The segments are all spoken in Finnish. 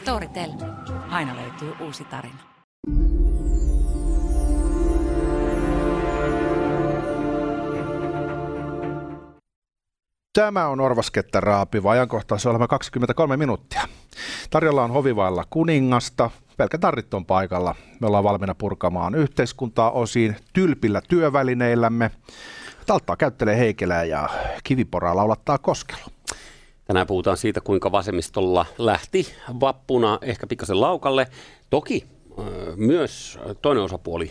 Storytel. Aina löytyy uusi tarina. Tämä on Orvaskettä raapiva ajankohtaisohjelma 23 minuuttia. Tarjolla on hovivailla kuningasta. Pelkä tarrit on paikalla. Me ollaan valmiina purkamaan yhteiskuntaa osiin tylpillä työvälineillämme. Talttaa käyttelee Heikelää ja kiviporaa laulattaa koskelu. Tänään puhutaan siitä, kuinka vasemmistolla lähti vappuna ehkä pikkasen laukalle. Toki myös toinen osapuoli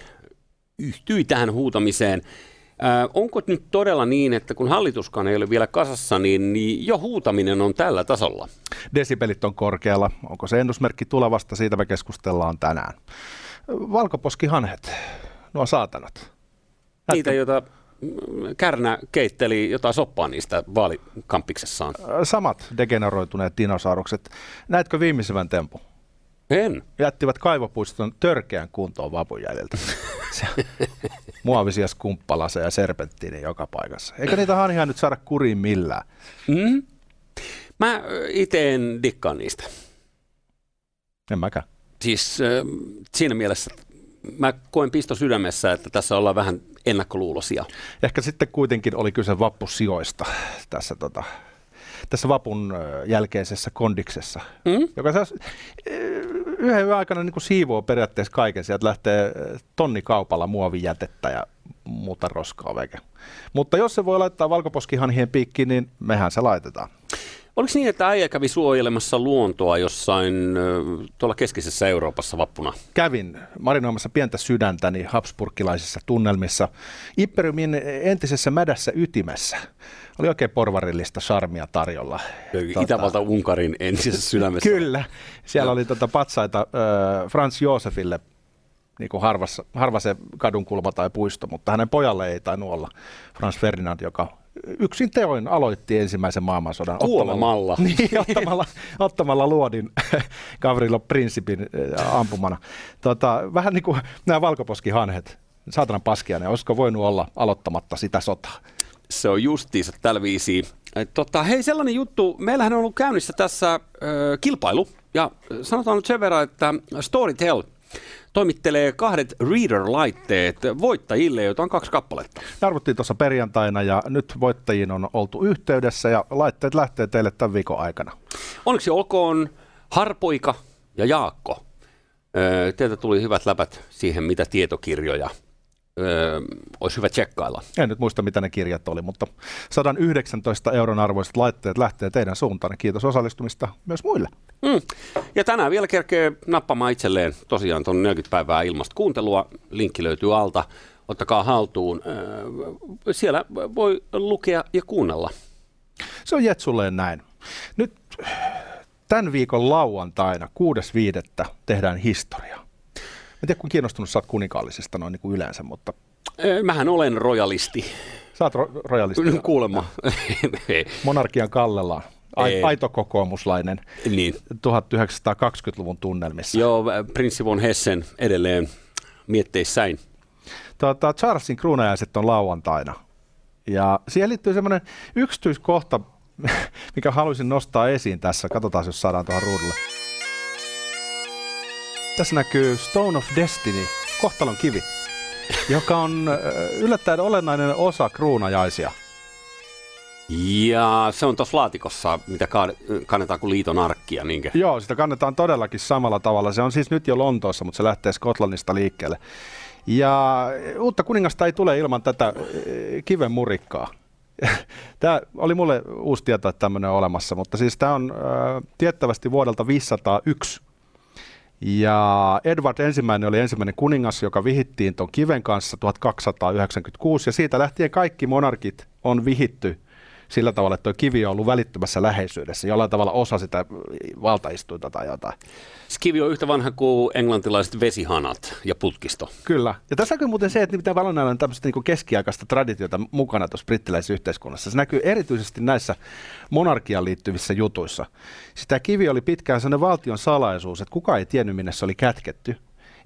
yhtyi tähän huutamiseen. onko nyt todella niin, että kun hallituskaan ei ole vielä kasassa, niin, niin jo huutaminen on tällä tasolla? Desibelit on korkealla. Onko se ennusmerkki tulevasta? Siitä me keskustellaan tänään. Valkoposkihanhet, nuo saatanat. Niitä, joita Kärnä keitteli jotain soppaa niistä vaalikampiksessaan. Samat degeneroituneet dinosaurukset. Näetkö viimeisemmän tempun? En. Jättivät kaivopuiston törkeän kuntoon vapun jäljiltä. Muovisia skumppalaseja ja serpenttiini joka paikassa. Eikö niitä hanhia nyt saada kuriin millään? Mm. Mä itse en dikkaa niistä. En mäkään. Siis äh, siinä mielessä mä koen pisto sydämessä, että tässä ollaan vähän ennakkoluulosia. Ehkä sitten kuitenkin oli kyse vappusijoista tässä, tota, tässä vapun jälkeisessä kondiksessa, mm? joka saa yhden yön aikana niin kuin siivoo periaatteessa kaiken. Sieltä lähtee tonni kaupalla muovijätettä ja muuta roskaa veke. Mutta jos se voi laittaa valkoposkihanhien piikkiin, niin mehän se laitetaan. Oliko niin, että äijä kävi suojelemassa luontoa jossain tuolla keskisessä Euroopassa vappuna? Kävin marinoimassa pientä sydäntäni habsburgilaisissa tunnelmissa Ipperiumin entisessä mädässä ytimessä. Oli oikein porvarillista charmia tarjolla. Tuota, Itävalta-Unkarin entisessä sydämessä. Kyllä. Siellä oli tuota patsaita äh, Franz Josefille niin kuin harvassa, harva se kadunkulma tai puisto, mutta hänen pojalle ei tainnut olla Franz Ferdinand, joka yksin teoin aloitti ensimmäisen maailmansodan. Kuolemalla. Niin, ottamalla, ottamalla luodin Gavrilo Principin äh, ampumana. Tota, vähän niin kuin nämä valkoposkihanhet, saatanan paskia, ne olisiko voinut olla aloittamatta sitä sotaa? Se on justiinsa tällä viisi. Tota, hei, sellainen juttu, meillähän on ollut käynnissä tässä äh, kilpailu, ja sanotaan nyt sen verran, että Storytel – toimittelee kahdet reader-laitteet voittajille, joita on kaksi kappaletta. Arvottiin tuossa perjantaina ja nyt voittajiin on oltu yhteydessä ja laitteet lähtee teille tämän viikon aikana. Onneksi olkoon Harpoika ja Jaakko. Teiltä tuli hyvät läpät siihen, mitä tietokirjoja öö, olisi hyvä tsekkailla. En nyt muista, mitä ne kirjat oli, mutta 119 euron arvoiset laitteet lähtee teidän suuntaan. Kiitos osallistumista myös muille. Mm. Ja tänään vielä kerkee nappamaan itselleen tosiaan tuon 40 päivää ilmasta kuuntelua. Linkki löytyy alta. Ottakaa haltuun. Öö, siellä voi lukea ja kuunnella. Se on Jetsulleen näin. Nyt tämän viikon lauantaina 6.5. tehdään historiaa. Mä tiedä, kun kiinnostunut sä oot kuninkaallisesta noin niin kuin yleensä, mutta... Mähän olen rojalisti. Sä oot ro- rojalisti? Kuulemma. Monarkian kallellaan. Ai, aito kokoomuslainen niin. 1920-luvun tunnelmissa. Joo, prinssi von Hessen edelleen mietteissäin. Tuota, Charlesin kruunajaiset on lauantaina. Ja siihen liittyy semmoinen yksityiskohta, mikä haluaisin nostaa esiin tässä. Katsotaan, jos saadaan tuohon ruudulle. Tässä näkyy Stone of Destiny, kohtalon kivi, joka on yllättäen olennainen osa kruunajaisia. Ja se on tuossa laatikossa, mitä kannetaan kuin liiton arkkia, niinkö? Joo, sitä kannetaan todellakin samalla tavalla. Se on siis nyt jo Lontoossa, mutta se lähtee Skotlannista liikkeelle. Ja uutta kuningasta ei tule ilman tätä kiven murikkaa. Tämä oli mulle uusi tieto, että tämmöinen on olemassa, mutta siis tämä on äh, tiettävästi vuodelta 501 ja Edward ensimmäinen oli ensimmäinen kuningas, joka vihittiin tuon kiven kanssa 1296, ja siitä lähtien kaikki monarkit on vihitty sillä tavalla, että tuo kivi on ollut välittömässä läheisyydessä, jollain tavalla osa sitä valtaistuinta tai jotain. Se kivi on yhtä vanha kuin englantilaiset vesihanat ja putkisto. Kyllä. Ja tässä näkyy muuten se, että mitä paljon on tämmöistä niin keskiaikaista traditiota mukana tuossa brittiläisessä yhteiskunnassa. Se näkyy erityisesti näissä monarkiaan liittyvissä jutuissa. Sitä siis kivi oli pitkään sellainen valtion salaisuus, että kukaan ei tiennyt, minne se oli kätketty.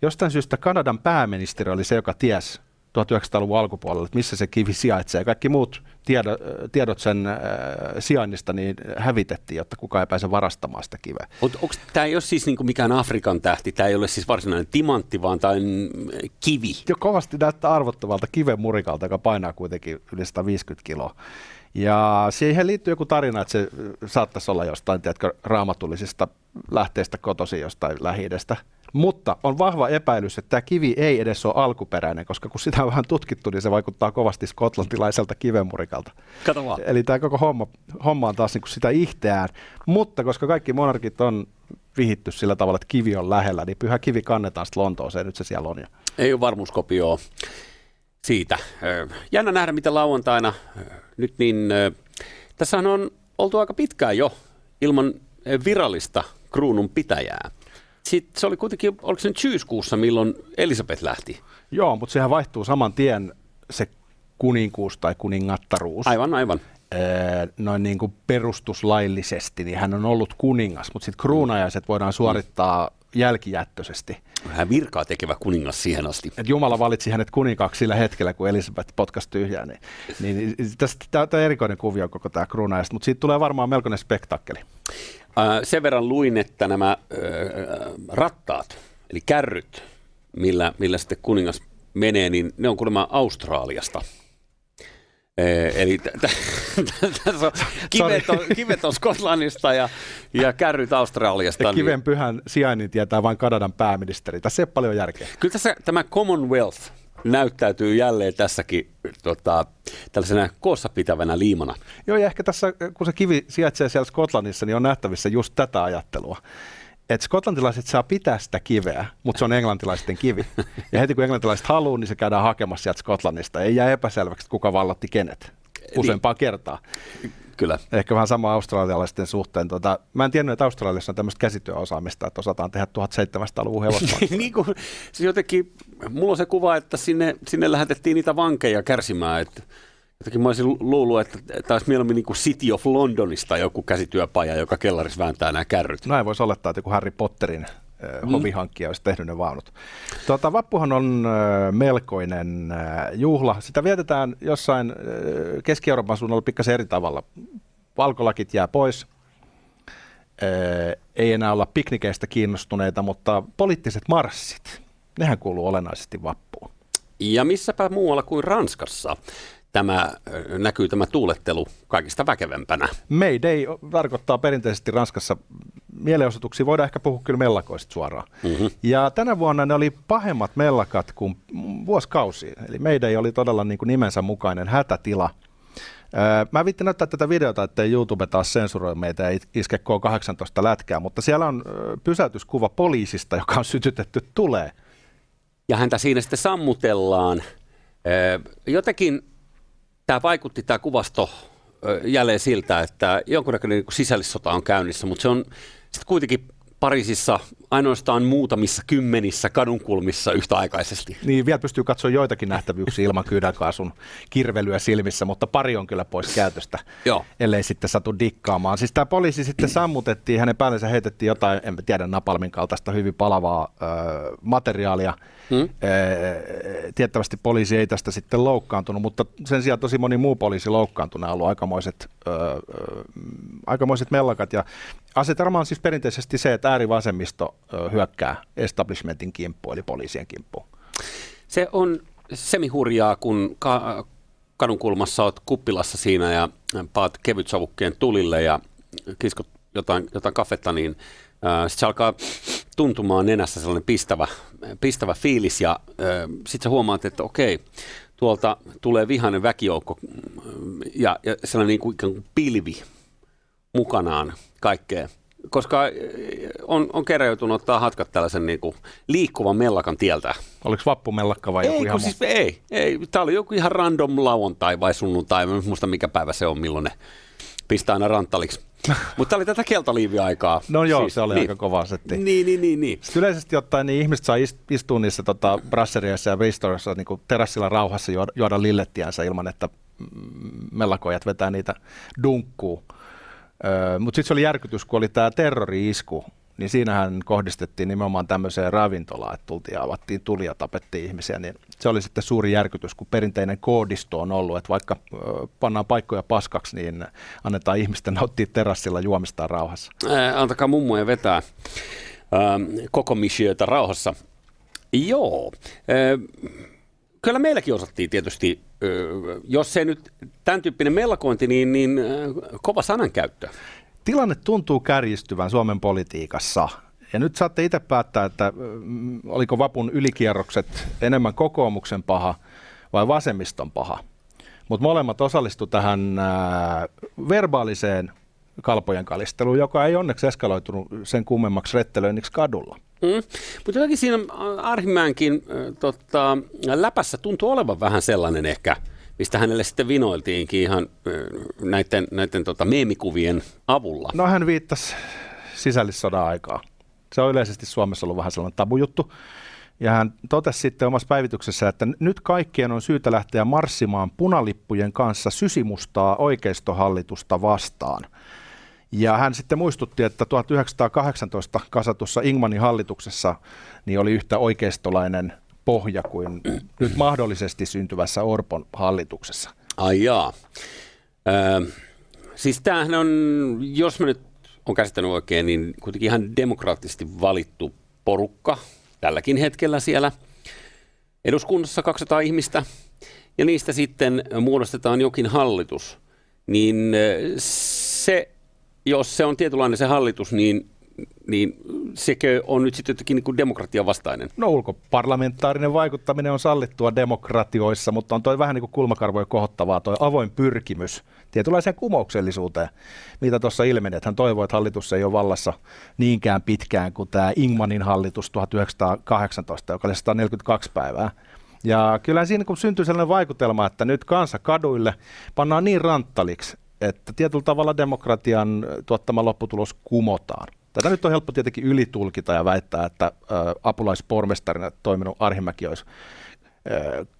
Jostain syystä Kanadan pääministeri oli se, joka tiesi, 1900-luvun alkupuolella, että missä se kivi sijaitsee. Kaikki muut tiedot, tiedot sen äh, sijainnista niin hävitettiin, jotta kukaan ei pääse varastamaan sitä kiveä. Onko tämä ei ole siis niinku mikään Afrikan tähti, tämä ei ole siis varsinainen timantti, vaan tämä on kivi? Jo kovasti näyttää arvottavalta kiven murikalta, joka painaa kuitenkin yli 150 kiloa. Ja siihen liittyy joku tarina, että se saattaisi olla jostain, tiedätkö, raamatullisista lähteistä kotosi jostain lähi mutta on vahva epäilys, että tämä kivi ei edes ole alkuperäinen, koska kun sitä on vähän tutkittu, niin se vaikuttaa kovasti skotlantilaiselta kivenmurikalta. Kato vaan. Eli tämä koko homma, homma on taas niin kuin sitä ihteään. Mutta koska kaikki monarkit on vihitty sillä tavalla, että kivi on lähellä, niin pyhä kivi kannetaan sitten Lontooseen, nyt se siellä on jo. Ei ole varmuuskopioa siitä. Jännä nähdä, mitä lauantaina nyt niin, tässä on oltu aika pitkään jo ilman virallista kruunun pitäjää. Sitten se oli kuitenkin, oliko se nyt syyskuussa, milloin Elisabeth lähti? Joo, mutta sehän vaihtuu saman tien se kuninkuus tai kuningattaruus. Aivan, aivan. noin niin kuin perustuslaillisesti, niin hän on ollut kuningas, mutta sitten kruunajaiset voidaan suorittaa jälkijättöisesti. Hän virkaa tekevä kuningas siihen asti. Et Jumala valitsi hänet kuninkaaksi sillä hetkellä, kun Elisabeth potkasi tyhjää. Niin, niin, niin tästä, tämä on erikoinen kuvio koko tämä kruunajasta, mutta siitä tulee varmaan melkoinen spektakkeli. Sen verran luin, että nämä rattaat, eli kärryt, millä, millä sitten kuningas menee, niin ne on kuulemma Australiasta. Eli tässä on kivet, on, kivet on Skotlannista ja, ja kärryt Australiasta. Ja kiven pyhän sijainnin tietää vain Kanadan pääministeri. Tässä ei ole paljon järkeä. Kyllä tässä tämä Commonwealth näyttäytyy jälleen tässäkin tota, tällaisena koossa pitävänä liimana. Joo, ja ehkä tässä, kun se kivi sijaitsee siellä Skotlannissa, niin on nähtävissä just tätä ajattelua. Että skotlantilaiset saa pitää sitä kiveä, mutta se on englantilaisten kivi. Ja heti kun englantilaiset haluaa, niin se käydään hakemassa sieltä Skotlannista. Ei jää epäselväksi, kuka vallatti kenet useampaa niin. kertaa. Kyllä. Ehkä vähän sama australialaisten suhteen. Tota, mä en tiennyt, että Australiassa on tämmöistä käsityöosaamista, että osataan tehdä 1700-luvun hevosmaista. niin kuin, se jotenkin, mulla on se kuva, että sinne, sinne lähetettiin niitä vankeja kärsimään, että Jotenkin mä olisin luullut, että tämä olisi mieluummin niin kuin City of Londonista joku käsityöpaja, joka kellarissa vääntää nämä kärryt. Näin voisi olettaa, että joku Harry Potterin mm. hovihankkija olisi tehnyt ne vaunut. Tuota, vappuhan on melkoinen juhla. Sitä vietetään jossain Keski-Euroopan suunnalla pikkasen eri tavalla. Valkolakit jää pois. Ei enää olla piknikeistä kiinnostuneita, mutta poliittiset marssit, nehän kuuluu olennaisesti vappuun. Ja missäpä muualla kuin Ranskassa tämä näkyy tämä tuulettelu kaikista väkevämpänä. Mayday tarkoittaa perinteisesti Ranskassa mielenosoituksia, voidaan ehkä puhua kyllä mellakoista suoraan. Mm-hmm. Ja tänä vuonna ne oli pahemmat mellakat kuin vuosikausi. Eli Mayday oli todella niin kuin nimensä mukainen hätätila. Mä vittin näyttää tätä videota, ettei YouTube taas sensuroi meitä ja iske K18 lätkää, mutta siellä on pysäytyskuva poliisista, joka on sytytetty tulee. Ja häntä siinä sitten sammutellaan. Jotenkin tämä vaikutti tämä kuvasto jälleen siltä, että jonkunnäköinen niin sisällissota on käynnissä, mutta se on sitten kuitenkin Pariisissa ainoastaan muutamissa kymmenissä kadunkulmissa yhtäaikaisesti. Niin, vielä pystyy katsoa joitakin nähtävyyksiä ilman kyydänkaasun kirvelyä silmissä, mutta pari on kyllä pois käytöstä, Joo. ellei sitten satu dikkaamaan. Siis tämä poliisi sitten sammutettiin, hänen päällensä heitettiin jotain, en tiedä, napalmin kaltaista hyvin palavaa ö, materiaalia. Hmm? E, tiettävästi poliisi ei tästä sitten loukkaantunut, mutta sen sijaan tosi moni muu poliisi loukkaantunut on ollut aikamoiset, ö, ö, aikamoiset mellakat. Ja asetelma on siis perinteisesti se, että äärivasemmisto hyökkää establishmentin kimppuun, eli poliisien kimppuun. Se on semihurjaa, kun ka- kadunkulmassa olet kuppilassa siinä ja paat kevytsavukkeen tulille ja kiskot jotain, jotain kafetta, niin äh, sitten se alkaa tuntumaan nenässä sellainen pistävä, pistävä fiilis ja äh, sitten huomaat, että okei, tuolta tulee vihainen väkijoukko ja, ja sellainen niin kuin, ikään kuin pilvi mukanaan kaikkea koska eh, on, on keräytynyt ottaa hatkat tällaisen niin kuin liikkuvan mellakan tieltä. Oliko vappumellakka vai ei, joku ihan siis, ei, ei, tämä oli joku ihan random lauantai vai sunnuntai, en muista mikä päivä se on, milloin ne pistää aina ranttaliksi. Mutta oli tätä keltaliiviaikaa. No joo, siis, se oli niin. aika kova setti. Niin, niin, niin. niin. Sitten yleisesti ottaen niin ihmiset saa istua niissä tota, brasserioissa ja bristorissa niin terassilla rauhassa juoda, juoda lillettiänsä ilman, että mellakojat vetää niitä Mutta sitten se oli järkytys, kun oli tämä terrori-isku niin siinähän kohdistettiin nimenomaan tämmöiseen ravintolaan, että tultiin ja avattiin tuli ja tapettiin ihmisiä, niin se oli sitten suuri järkytys, kun perinteinen koodisto on ollut, että vaikka pannaan paikkoja paskaksi, niin annetaan ihmisten nauttia terassilla juomistaan rauhassa. Ää, antakaa mummoja vetää ää, koko missioita rauhassa. Joo, ää, kyllä meilläkin osattiin tietysti, jos se nyt tämän tyyppinen mellakointi, niin, niin kova sanankäyttö tilanne tuntuu kärjistyvän Suomen politiikassa. Ja nyt saatte itse päättää, että oliko vapun ylikierrokset enemmän kokoomuksen paha vai vasemmiston paha. Mutta molemmat osallistu tähän verbaaliseen kalpojen kalisteluun, joka ei onneksi eskaloitunut sen kummemmaksi rettelöinniksi kadulla. Mm. Mutta jotenkin siinä Arhimäänkin äh, tota, läpässä tuntuu olevan vähän sellainen ehkä – mistä hänelle sitten vinoiltiinkin ihan näiden, näiden tota meemikuvien avulla. No hän viittasi sisällissodan aikaa. Se on yleisesti Suomessa ollut vähän sellainen tabujuttu. Ja hän totesi sitten omassa päivityksessä, että nyt kaikkien on syytä lähteä marssimaan punalippujen kanssa sysimustaa oikeistohallitusta vastaan. Ja hän sitten muistutti, että 1918 kasatussa Ingmanin hallituksessa niin oli yhtä oikeistolainen pohja kuin nyt mahdollisesti syntyvässä Orpon hallituksessa. Ai jaa. Ö, siis tämähän on, jos mä nyt on käsittänyt oikein, niin kuitenkin ihan demokraattisesti valittu porukka tälläkin hetkellä siellä eduskunnassa 200 ihmistä, ja niistä sitten muodostetaan jokin hallitus, niin se, jos se on tietynlainen se hallitus, niin niin sekö on nyt sitten jotenkin niin demokratian vastainen? No ulkoparlamentaarinen vaikuttaminen on sallittua demokratioissa, mutta on toi vähän niin kuin kulmakarvoja kohottavaa toi avoin pyrkimys tietynlaiseen kumouksellisuuteen, mitä tuossa ilmeni, että hän toivoi, että hallitus ei ole vallassa niinkään pitkään kuin tämä Ingmanin hallitus 1918, joka oli 142 päivää. Ja kyllä siinä kun syntyy sellainen vaikutelma, että nyt kansa kaduille pannaan niin ranttaliksi, että tietyllä tavalla demokratian tuottama lopputulos kumotaan. Tätä nyt on helppo tietenkin ylitulkita ja väittää, että apulaispormestarina toiminut Arhimäki olisi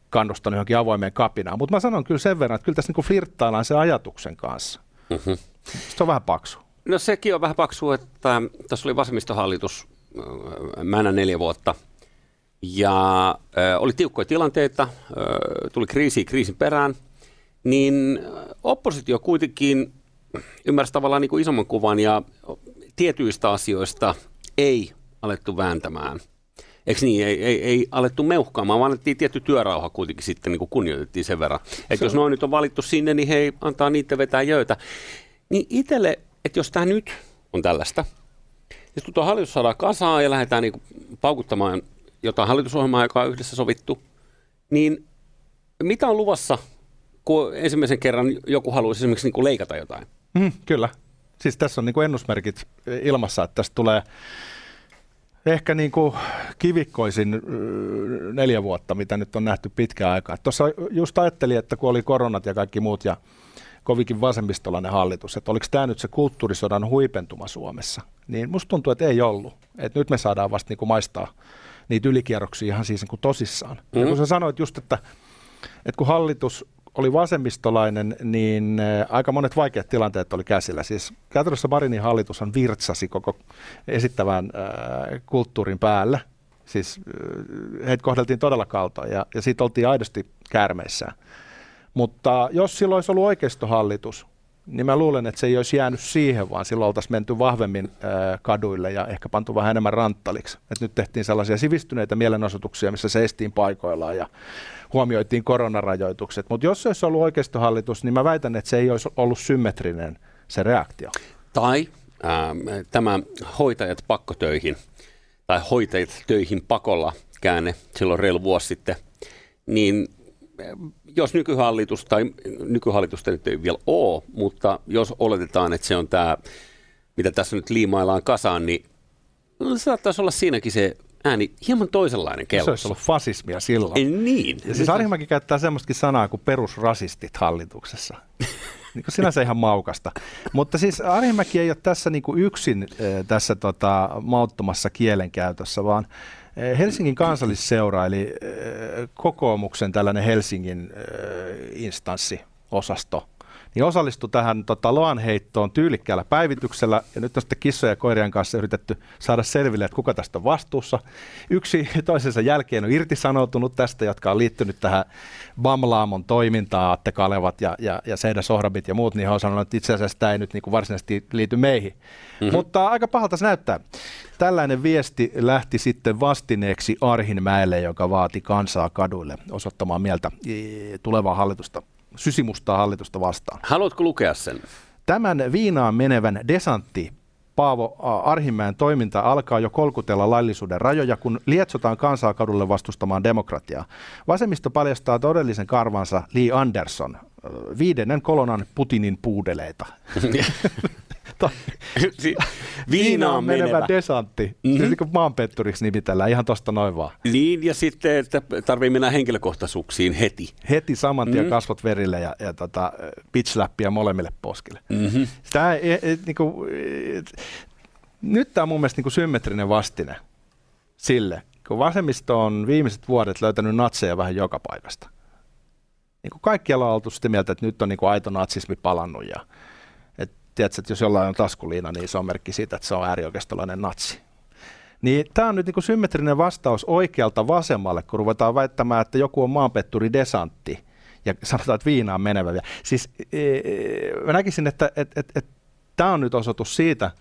kannustanut johonkin avoimeen kapinaan. Mutta mä sanon kyllä sen verran, että kyllä tässä niin flirttaillaan sen ajatuksen kanssa. Mm-hmm. Se on vähän paksu. No sekin on vähän paksu, että tässä oli vasemmistohallitus määnä neljä vuotta. Ja äh, oli tiukkoja tilanteita, äh, tuli kriisi kriisin perään, niin oppositio kuitenkin ymmärsi tavallaan niin kuin isomman kuvan ja tietyistä asioista ei alettu vääntämään. Eikö niin? Ei, ei, ei alettu meuhkaamaan, vaan annettiin tietty työrauha kuitenkin sitten niin kuin kunnioitettiin sen verran. Että jos noin nyt on valittu sinne, niin hei, antaa niitä vetää jöitä. Niin itselle, että jos tämä nyt on tällaista, jos kun tuo hallitus saadaan kasaan ja lähdetään niin kuin paukuttamaan jotain hallitusohjelmaa, joka on yhdessä sovittu, niin mitä on luvassa, kun ensimmäisen kerran joku haluaisi esimerkiksi niin kuin leikata jotain? Mm, kyllä. Siis tässä on niin kuin ennusmerkit ilmassa, että tästä tulee ehkä niin kuin kivikkoisin neljä vuotta, mitä nyt on nähty pitkään aikaa. Tuossa just ajattelin, että kun oli koronat ja kaikki muut ja kovinkin vasemmistolainen hallitus, että oliko tämä nyt se kulttuurisodan huipentuma Suomessa, niin musta tuntuu, että ei ollut. Että nyt me saadaan vasta niin kuin maistaa niitä ylikierroksia ihan siis niin kuin tosissaan. Mm. Ja kun sä sanoit just, että, että kun hallitus oli vasemmistolainen, niin aika monet vaikeat tilanteet oli käsillä. Siis käytännössä Marinin on virtsasi koko esittävän kulttuurin päällä. Siis heitä kohdeltiin todella kaltoin ja, ja siitä oltiin aidosti käärmeissä. Mutta jos silloin olisi ollut oikeistohallitus, niin mä luulen, että se ei olisi jäänyt siihen, vaan silloin oltaisiin menty vahvemmin kaduille ja ehkä pantu vähän enemmän ranttaliksi. Et nyt tehtiin sellaisia sivistyneitä mielenosoituksia, missä seistiin paikoillaan ja huomioitiin koronarajoitukset. Mutta jos se olisi ollut oikeistohallitus, niin mä väitän, että se ei olisi ollut symmetrinen se reaktio. Tai äh, tämä hoitajat pakkotöihin tai hoitajat töihin pakolla käänne silloin reilu vuosi sitten, niin jos nykyhallitus, tai nykyhallitusta nyt ei vielä ole, mutta jos oletetaan, että se on tämä, mitä tässä nyt liimaillaan kasaan, niin no, saattaisi olla siinäkin se ääni hieman toisenlainen kello. Se olisi ollut fasismia silloin. Ei, niin. Ja siis Arhimäki käyttää semmoistakin sanaa kuin perusrasistit hallituksessa. niin kuin sinänsä ihan maukasta. Mutta siis Arhimäki ei ole tässä niin kuin yksin äh, tässä tota, mauttomassa kielenkäytössä, vaan Helsingin kansallisseura, eli kokoomuksen tällainen Helsingin instanssi, osasto, niin osallistui tähän tota, loanheittoon tyylikkäällä päivityksellä, ja nyt on sitten kissojen ja koirien kanssa yritetty saada selville, että kuka tästä on vastuussa. Yksi toisensa jälkeen on irtisanoutunut tästä, jotka on liittynyt tähän Bamlaamon toimintaan, Atte Kalevat ja, ja, ja Seida Sohrabit ja muut, niin he on sanonut, että itse asiassa tämä ei nyt niin kuin varsinaisesti liity meihin. Mm-hmm. Mutta aika pahalta se näyttää. Tällainen viesti lähti sitten vastineeksi Arhinmäelle, joka vaati kansaa kaduille osoittamaan mieltä tulevaa hallitusta, sysimustaa hallitusta vastaan. Haluatko lukea sen? Tämän viinaan menevän desantti Paavo Arhimäen toiminta alkaa jo kolkutella laillisuuden rajoja, kun lietsotaan kansaa kadulle vastustamaan demokratiaa. Vasemmisto paljastaa todellisen karvansa Lee Anderson, viidennen kolonan Putinin puudeleita. si- viinaan menevä. menevä desantti. Mm-hmm. Se niin maanpetturiksi nimitellään ihan tosta noin vaan. Niin, ja sitten, että tarvii mennä henkilökohtaisuuksiin heti. Heti saman tien mm-hmm. kasvot verille ja, ja tota, pitchläppiä molemmille poskille. Mm-hmm. Tämä, e, e, niin kuin, e, nyt tämä on mun mielestä niin kuin symmetrinen vastine sille, kun vasemmisto on viimeiset vuodet löytänyt natseja vähän joka paikasta. Niin kuin kaikkialla on oltu sitä mieltä, että nyt on niin kuin aito natsismi palannut ja tiedätkö, että jos jollain on taskuliina, niin se on merkki siitä, että se on äärioikeistolainen natsi. Niin tämä on nyt niin symmetrinen vastaus oikealta vasemmalle, kun ruvetaan väittämään, että joku on maanpetturi desantti ja sanotaan, että viinaan menevä. Siis e, e, mä näkisin, että et, et, et, tämä on nyt osoitus siitä,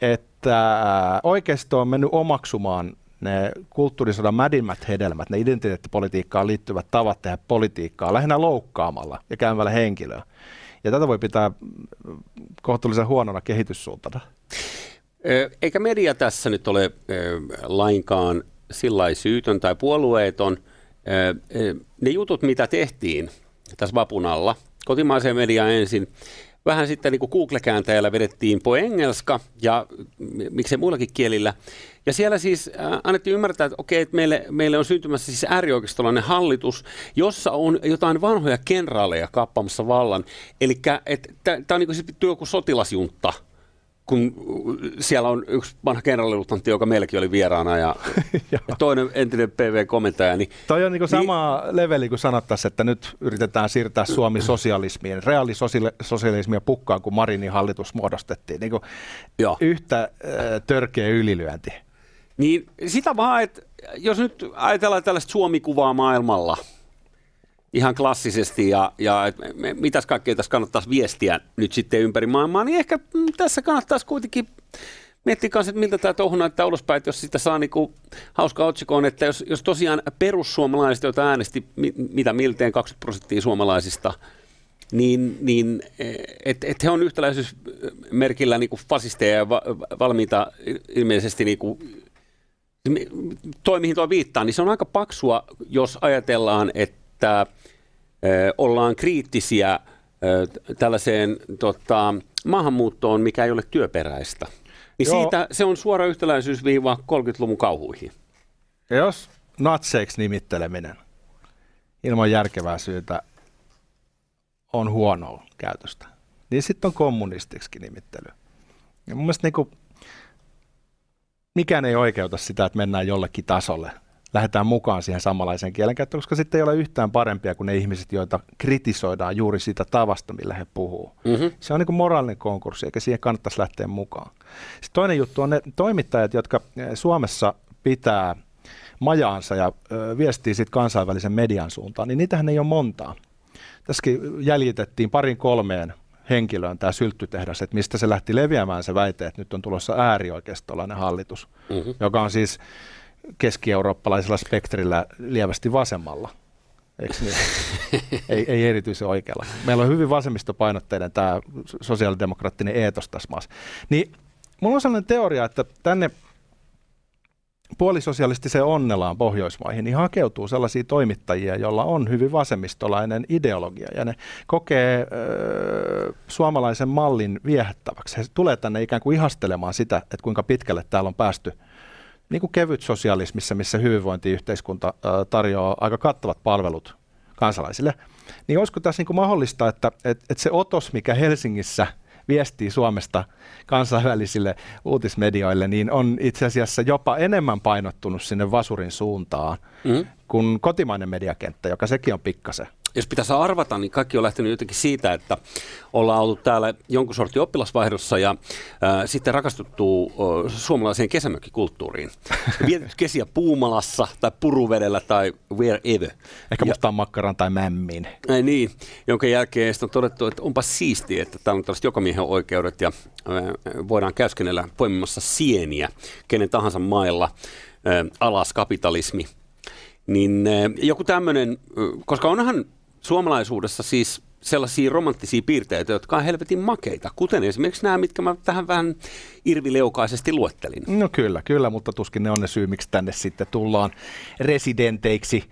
että oikeisto on mennyt omaksumaan ne kulttuurisodan mädimmät hedelmät, ne identiteettipolitiikkaan liittyvät tavat tehdä politiikkaa lähinnä loukkaamalla ja käymällä henkilöä. Ja tätä voi pitää kohtuullisen huonona kehityssuuntana. Eikä media tässä nyt ole lainkaan sillä syytön tai puolueeton. Ne jutut, mitä tehtiin tässä vapun alla, kotimaiseen mediaan ensin, vähän sitten niin kuin Google-kääntäjällä vedettiin po engelska ja miksei muillakin kielillä. Ja siellä siis äh, annettiin ymmärtää, että okei, että meille, meille on syntymässä siis äärioikeistolainen hallitus, jossa on jotain vanhoja kenraaleja kappamassa vallan. Eli tämä on niin kuin joku sotilasjunta – kun siellä on yksi vanha kenraalilutantti, joka meilläkin oli vieraana ja, ja toinen entinen PV-komentaja. Niin, Toi on niin sama niin, leveli kuin sanottaisiin, että nyt yritetään siirtää Suomi sosialismiin. Reaalisosialismia pukkaan, kun Marinin hallitus muodostettiin. Niin kuin yhtä äh, törkeä ylilyönti. Niin sitä vaan, että jos nyt ajatellaan tällaista Suomi-kuvaa maailmalla – ihan klassisesti ja, ja mitäs kaikkea tässä kannattaisi viestiä nyt sitten ympäri maailmaa, niin ehkä mm, tässä kannattaisi kuitenkin miettiä kanssa, että miltä tämä touhu näyttää ulospäin, että jos sitä saa niinku hauska otsikoon, että jos, jos tosiaan perussuomalaiset, joita äänesti mitä milteen 20 prosenttia suomalaisista, niin, niin että et he on yhtäläisyysmerkillä niinku fasisteja ja va, valmiita ilmeisesti niinku, toi mihin tuo viittaa, niin se on aika paksua, jos ajatellaan, että ollaan kriittisiä tällaiseen tota, maahanmuuttoon, mikä ei ole työperäistä. Niin Joo. siitä se on suora yhtäläisyysviiva 30-luvun kauhuihin. Ja jos natseiksi nimitteleminen ilman järkevää syytä on huonoa käytöstä, niin sitten on kommunistiksi nimittely. Ja mun mielestä niin mikään ei oikeuta sitä, että mennään jollekin tasolle – lähdetään mukaan siihen samanlaiseen kielenkäyttöön, koska sitten ei ole yhtään parempia kuin ne ihmiset, joita kritisoidaan juuri siitä tavasta, millä he puhuu. Mm-hmm. Se on niin kuin moraalinen konkurssi, eikä siihen kannattaisi lähteä mukaan. Sitten toinen juttu on ne toimittajat, jotka eh, Suomessa pitää majaansa ja ö, viestii sitten kansainvälisen median suuntaan, niin niitähän ei ole montaa. Tässäkin jäljitettiin parin kolmeen henkilöön tämä sylttytehdas, että mistä se lähti leviämään se väite, että nyt on tulossa äärioikeistolainen hallitus, mm-hmm. joka on siis keski-eurooppalaisella spektrillä lievästi vasemmalla. Eikö niin? ei, ei erityisen oikealla. Meillä on hyvin vasemmistopainotteinen tämä sosiaalidemokraattinen eetos tässä maassa. Niin mulla on sellainen teoria, että tänne puolisosialistiseen onnellaan Pohjoismaihin, niin hakeutuu sellaisia toimittajia, joilla on hyvin vasemmistolainen ideologia, ja ne kokee ö, suomalaisen mallin viehättäväksi. He tulee tänne ikään kuin ihastelemaan sitä, että kuinka pitkälle täällä on päästy – niin kuin kevyt sosialismissa, missä hyvinvointiyhteiskunta tarjoaa aika kattavat palvelut kansalaisille, niin olisiko tässä niin kuin mahdollista, että, että, että se otos, mikä Helsingissä viestii Suomesta kansainvälisille uutismedioille, niin on itse asiassa jopa enemmän painottunut sinne vasurin suuntaan mm. kuin kotimainen mediakenttä, joka sekin on pikkasen jos pitäisi arvata, niin kaikki on lähtenyt jotenkin siitä, että ollaan ollut täällä jonkun sortin oppilasvaihdossa ja äh, sitten rakastuttu äh, suomalaiseen kesämökkikulttuuriin. Vietetty kesiä Puumalassa tai Puruvedellä tai wherever. Ehkä mustaan makkaran tai mämmiin. Ei niin, jonka jälkeen on todettu, että onpa siistiä, että täällä on tällaiset jokamiehen oikeudet ja äh, voidaan käyskennellä poimimassa sieniä kenen tahansa mailla. Äh, alas kapitalismi. Niin äh, joku tämmöinen, koska onhan suomalaisuudessa siis sellaisia romanttisia piirteitä, jotka on helvetin makeita, kuten esimerkiksi nämä, mitkä mä tähän vähän irvileukaisesti luettelin. No kyllä, kyllä, mutta tuskin ne on ne syy, miksi tänne sitten tullaan residenteiksi.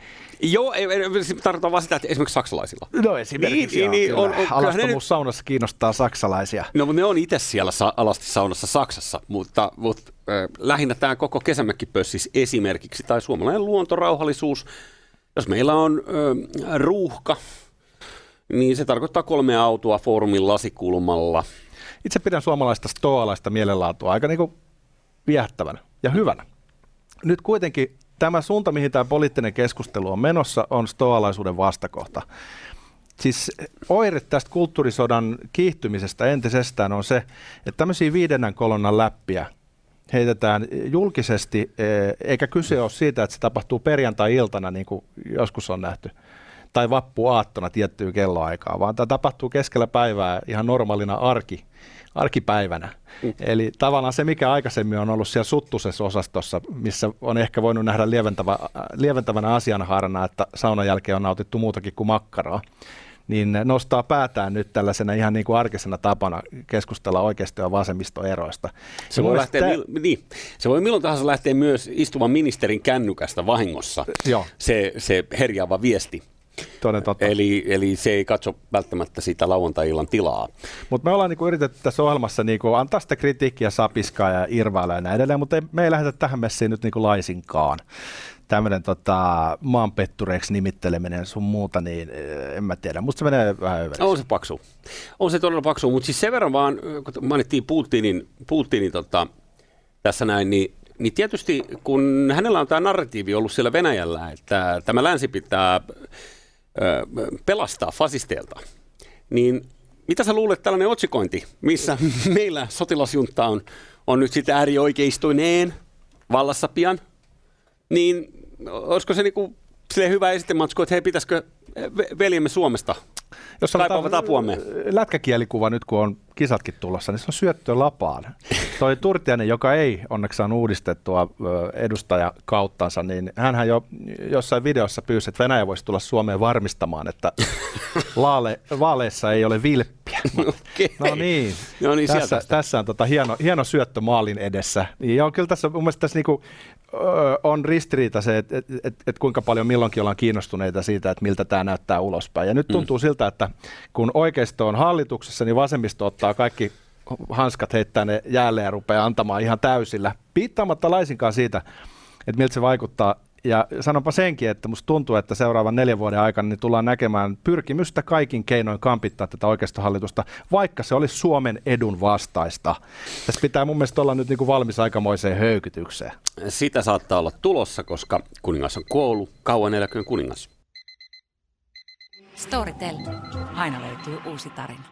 Joo, ei, ei, tarkoitan vaan sitä, että esimerkiksi saksalaisilla. No esimerkiksi Niin, niin, joo, on- kyllä. on- ne Alastomuus saunassa kiinnostaa saksalaisia. No, mutta ne on itse siellä sa- alasti saunassa Saksassa, mutta, mutta äh, lähinnä tämä koko kesämökkipössis esimerkiksi, tai suomalainen luontorauhallisuus. Jos meillä on äh, ruuhka, niin se tarkoittaa kolme autoa foorumin lasikulmalla. Itse pidän suomalaista stoalaista mielenlaatua aika niin kuin viehättävänä ja hyvänä. Nyt kuitenkin tämä suunta, mihin tämä poliittinen keskustelu on menossa, on stoalaisuuden vastakohta. Siis oire tästä kulttuurisodan kiihtymisestä entisestään on se, että tämmöisiä viidennen kolonnan läppiä heitetään julkisesti, eh, eikä kyse ole siitä, että se tapahtuu perjantai-iltana, niin kuin joskus on nähty, tai vappuaattona tiettyyn kelloaikaan, vaan tämä tapahtuu keskellä päivää ihan normaalina arki, arkipäivänä. Mm. Eli tavallaan se, mikä aikaisemmin on ollut siellä suttusessa osastossa, missä on ehkä voinut nähdä lieventävä, lieventävänä asianhaarana, että saunan jälkeen on nautittu muutakin kuin makkaraa, niin nostaa päätään nyt tällaisena ihan niin kuin arkisena tapana keskustella oikeisto- ja vasemmistoeroista. Se voi, lähteä, mielestä mil, niin, se voi milloin tahansa lähteä myös istuvan ministerin kännykästä vahingossa, Joo. se, se herjaava viesti. Toden totta. Eli, eli se ei katso välttämättä sitä lauantai-illan tilaa. Mutta me ollaan niinku yritetty tässä ohjelmassa niinku antaa sitä kritiikkiä, sapiskaa ja irvailla ja näin edelleen, mutta ei, me ei lähdetä tähän messiin nyt niinku laisinkaan. Tämmöinen tota, maanpettureiksi nimitteleminen sun muuta, niin eh, en mä tiedä. Musta se menee vähän överiksi. On se paksu. On se todella paksu, mutta siis sen verran vaan, kun mainittiin Putinin, Putinin tota, tässä näin, niin, niin tietysti kun hänellä on tämä narratiivi ollut siellä Venäjällä, että tämä länsi pitää pelastaa fasisteilta, niin mitä sä luulet tällainen otsikointi, missä meillä sotilasjunta on, on nyt sitten äärioikeistoineen vallassa pian, niin olisiko se niinku silleen hyvä esitematsku, että hei, pitäisikö ve- veljemme Suomesta Jos kaipaavat apuamme? Lätkäkielikuva nyt, kun on kisatkin tulossa, niin se on syöttö lapaan. Toi Turtiainen, joka ei onneksi saanut uudistettua ö, edustajakauttansa, niin hänhän jo jossain videossa pyysi, että Venäjä voisi tulla Suomeen varmistamaan, että laale, vaaleissa ei ole vilppiä. Okei. No niin, No niin, tässä, tässä on tota hieno, hieno syöttö maalin edessä. Niin joo, kyllä tässä mun mielestä tässä niinku, on ristiriita se, että et, et, et kuinka paljon milloinkin ollaan kiinnostuneita siitä, että miltä tämä näyttää ulospäin. Ja nyt tuntuu mm. siltä, että kun oikeisto on hallituksessa, niin vasemmisto ottaa kaikki hanskat, heittää ne jäälle ja rupeaa antamaan ihan täysillä, piittaamatta laisinkaan siitä, että miltä se vaikuttaa. Ja sanonpa senkin, että musta tuntuu, että seuraavan neljän vuoden aikana niin tullaan näkemään pyrkimystä kaikin keinoin kampittaa tätä oikeistohallitusta, vaikka se olisi Suomen edun vastaista. Tässä pitää mun mielestä olla nyt niin kuin valmis aikamoiseen höykytykseen. Sitä saattaa olla tulossa, koska kuningas on kuollut. Kauan eläköön kuningas. Storytel. Aina löytyy uusi tarina.